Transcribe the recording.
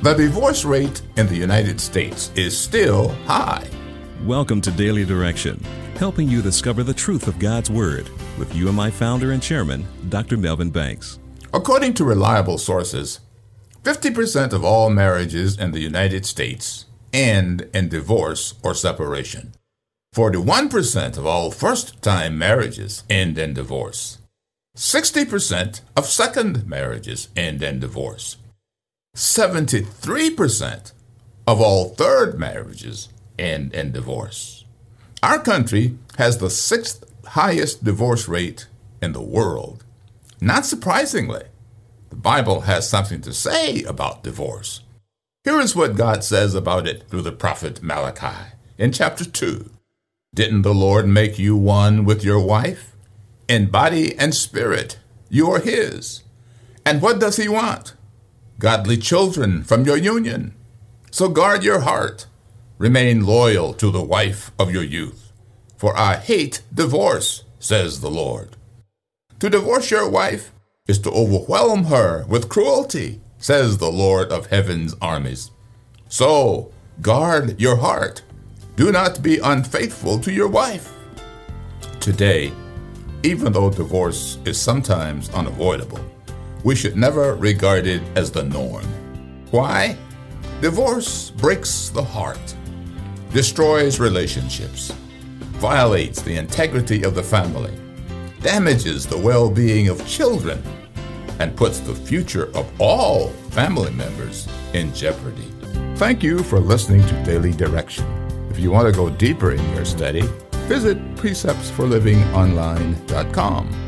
The divorce rate in the United States is still high. Welcome to Daily Direction, helping you discover the truth of God's Word with UMI founder and chairman, Dr. Melvin Banks. According to reliable sources, 50% of all marriages in the United States end in divorce or separation. 41% of all first time marriages end in divorce. 60% of second marriages end in divorce. 73% of all third marriages end in divorce. Our country has the sixth highest divorce rate in the world. Not surprisingly, the Bible has something to say about divorce. Here is what God says about it through the prophet Malachi in chapter 2. Didn't the Lord make you one with your wife? In body and spirit, you are His. And what does He want? Godly children from your union. So guard your heart. Remain loyal to the wife of your youth. For I hate divorce, says the Lord. To divorce your wife is to overwhelm her with cruelty, says the Lord of heaven's armies. So guard your heart. Do not be unfaithful to your wife. Today, even though divorce is sometimes unavoidable, we should never regard it as the norm. Why? Divorce breaks the heart, destroys relationships, violates the integrity of the family, damages the well being of children, and puts the future of all family members in jeopardy. Thank you for listening to Daily Direction. If you want to go deeper in your study, visit preceptsforlivingonline.com.